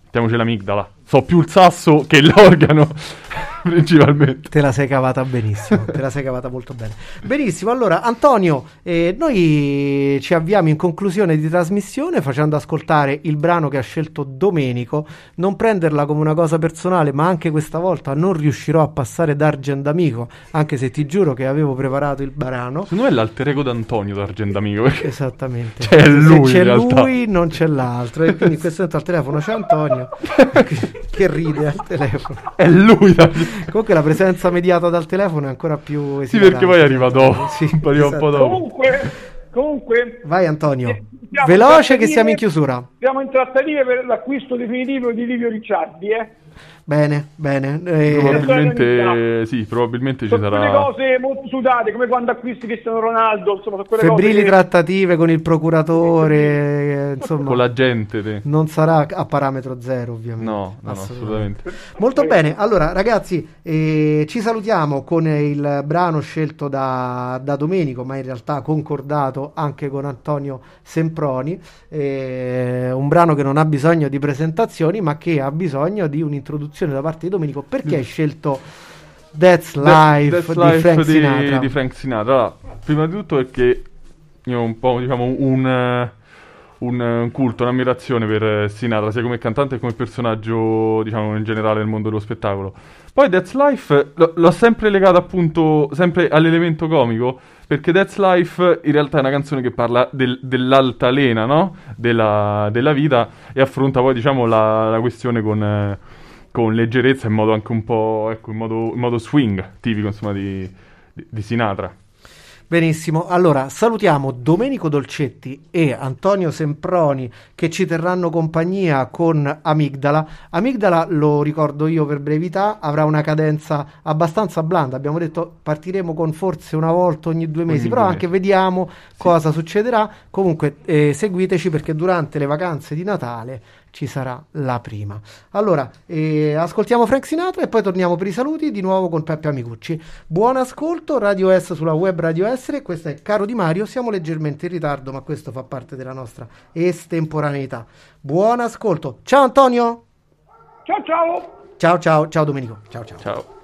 mettiamoci l'amigdala. So più il sasso che l'organo, principalmente. Te la sei cavata benissimo, te la sei cavata molto bene. Benissimo, allora Antonio, eh, noi ci avviamo in conclusione di trasmissione facendo ascoltare il brano che ha scelto Domenico, non prenderla come una cosa personale, ma anche questa volta non riuscirò a passare d'Argent Amico, anche se ti giuro che avevo preparato il brano. Secondo me è l'alter ego d'Antonio d'Argentamico. Perché... Esattamente. Cioè, è lui, Se c'è lui, non c'è l'altro. E quindi in questo momento al telefono c'è Antonio che ride al telefono. È lui. Comunque la presenza mediata dal telefono è ancora più Sì, perché poi arriva dopo. Sì, arriva un po' esatto. dopo. comunque, comunque Vai Antonio. siamo Veloce che siamo in chiusura. Siamo in trattative per l'acquisto definitivo di Livio Ricciardi, eh. Bene, bene. Eh, Probabilmente sì, probabilmente ci sarà. cose molto sudate, come quando acquisti Cristiano Ronaldo, insomma, sono quelle febbrili cose trattative con il procuratore, eh, insomma. Con la gente. te. Non sarà a parametro zero, ovviamente. No, no, no, assolutamente. Molto bene, allora ragazzi, eh, ci salutiamo con il brano scelto da, da Domenico, ma in realtà concordato anche con Antonio Semproni, eh, un brano che non ha bisogno di presentazioni, ma che ha bisogno di un'introduzione da parte di Domenico. Perché hai scelto That's Life, That's di Life Frank di- Sinatra? di Frank Sinatra. Allora, prima di tutto perché io ho un po', diciamo, un, un, un culto, un'ammirazione per Sinatra, sia come cantante che come personaggio, diciamo, in generale nel mondo dello spettacolo. Poi That's Life l- l'ho sempre legato appunto sempre all'elemento comico, perché That's Life in realtà è una canzone che parla del- dell'altalena, no? Della, della vita e affronta poi, diciamo, la, la questione con... eh, con leggerezza in modo anche un po' ecco, in modo, in modo swing tipico insomma di, di, di Sinatra Benissimo, allora salutiamo Domenico Dolcetti e Antonio Semproni che ci terranno compagnia con Amigdala. Amigdala, lo ricordo io per brevità, avrà una cadenza abbastanza blanda. Abbiamo detto partiremo con forse una volta ogni due mesi, Ogni però due anche mesi. vediamo cosa succederà. Comunque eh, seguiteci perché durante le vacanze di Natale ci sarà la prima. Allora, eh, ascoltiamo Frank Sinatra e poi torniamo per i saluti di nuovo con Peppe Amicucci. Buon ascolto, Radio S sulla web Radio Essere. Questo è Caro Di Mario. Siamo leggermente in ritardo, ma questo fa parte della nostra estemporaneità. Buon ascolto. Ciao Antonio. Ciao ciao! Ciao ciao, ciao Domenico. Ciao ciao. Ciao.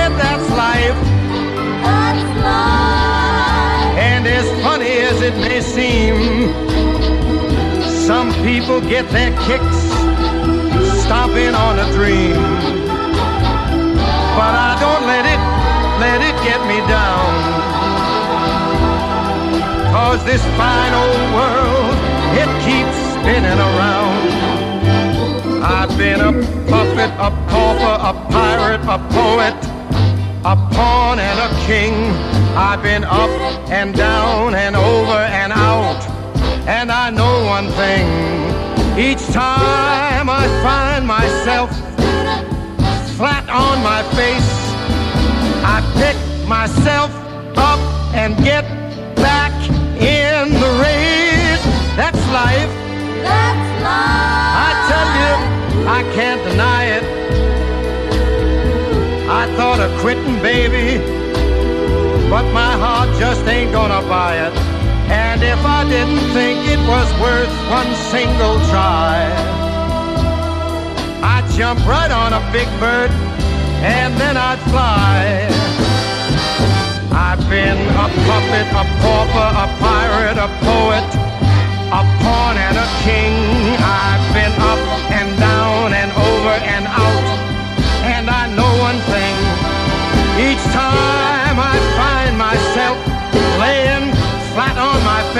And as funny as it may seem, some people get their kicks stomping on a dream. But I don't let it, let it get me down. Cause this fine old world, it keeps spinning around. I've been a puppet, a pauper, a pirate, a poet, a pawn and a king. I've been up and down and over and out. And I know one thing. Each time I find myself flat on my face, I pick myself up and get back in the race. That's life. That's life. I tell you, I can't deny it. I thought of quitting, baby, but my heart just ain't gonna buy it. And if I didn't think it was worth one single try, I'd jump right on a big bird and then I'd fly. I've been a puppet, a pauper, a pirate, a poet,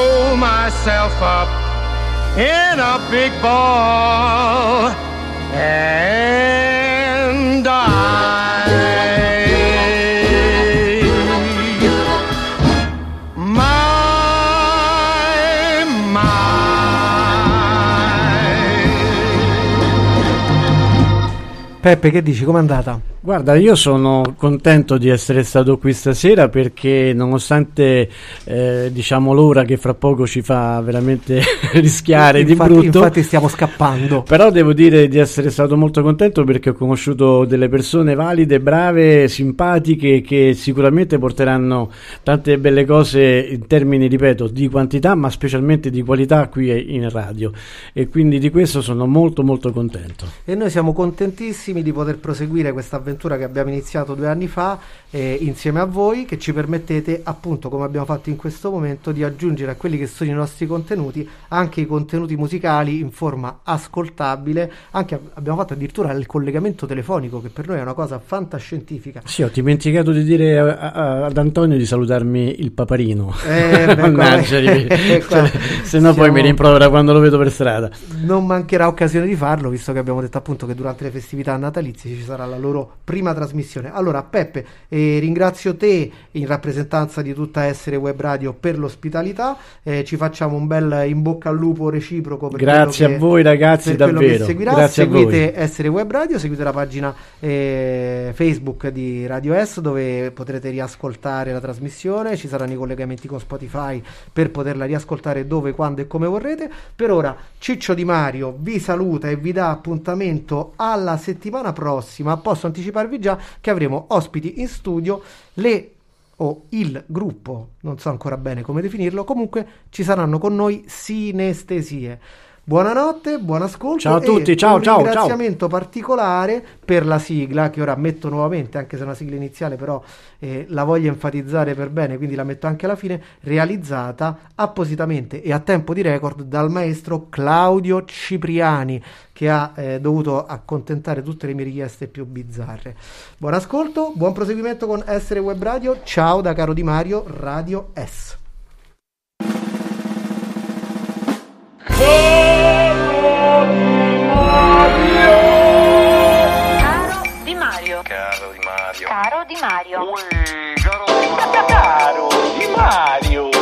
roll myself up in a big ball and die. Peppe, che dici? Com'è andata? Guarda, io sono contento di essere stato qui stasera perché nonostante eh, diciamo l'ora che fra poco ci fa veramente rischiare infatti, di brutto, infatti stiamo scappando. però devo dire di essere stato molto contento perché ho conosciuto delle persone valide, brave, simpatiche che sicuramente porteranno tante belle cose in termini, ripeto, di quantità ma specialmente di qualità qui in radio e quindi di questo sono molto molto contento. E noi siamo contentissimi di poter proseguire questa avventura che abbiamo iniziato due anni fa eh, insieme a voi, che ci permettete, appunto, come abbiamo fatto in questo momento, di aggiungere a quelli che sono i nostri contenuti anche i contenuti musicali in forma ascoltabile. Anche abbiamo fatto addirittura il collegamento telefonico, che per noi è una cosa fantascientifica. Sì, ho dimenticato di dire a- a- ad Antonio di salutarmi il paparino. Eh, Mannaggia, qua cioè, se no poi mi rimprovera quando lo vedo per strada. Non mancherà occasione di farlo, visto che abbiamo detto appunto che durante le festività natalizie ci sarà la loro prima trasmissione. Allora, Peppe, eh, ringrazio te in rappresentanza di tutta Essere Web Radio per l'ospitalità. eh, ci facciamo un bel in bocca al lupo reciproco. Per Grazie quello a che- voi, ragazzi, che davvero. seguirà. Grazie a seguite. Essere Web Radio, seguite la pagina eh, Facebook di Radio S dove potrete riascoltare la trasmissione. Ci saranno i collegamenti con Spotify per poterla riascoltare dove, quando e come vorrete. Per ora, Ciccio Di Mario vi saluta e vi dà appuntamento alla settimana prossima. Posso anticiparvi già che avremo ospiti in studio le o il gruppo, non so ancora bene come definirlo, comunque ci saranno con noi sinestesie. Buonanotte, buon ascolto. Ciao a e tutti, ciao, un ciao, ciao. ringraziamento particolare per la sigla che ora metto nuovamente, anche se è una sigla iniziale, però eh, la voglio enfatizzare per bene, quindi la metto anche alla fine, realizzata appositamente e a tempo di record dal maestro Claudio Cipriani che ha eh, dovuto accontentare tutte le mie richieste più bizzarre. Buon ascolto, buon proseguimento con Essere Web Radio. Ciao da Caro Di Mario, Radio S. Caro Mario. Caro Di Mario. Caro Di Mario. Caro Di Mario. Caro Di Mario.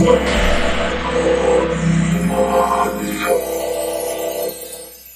world.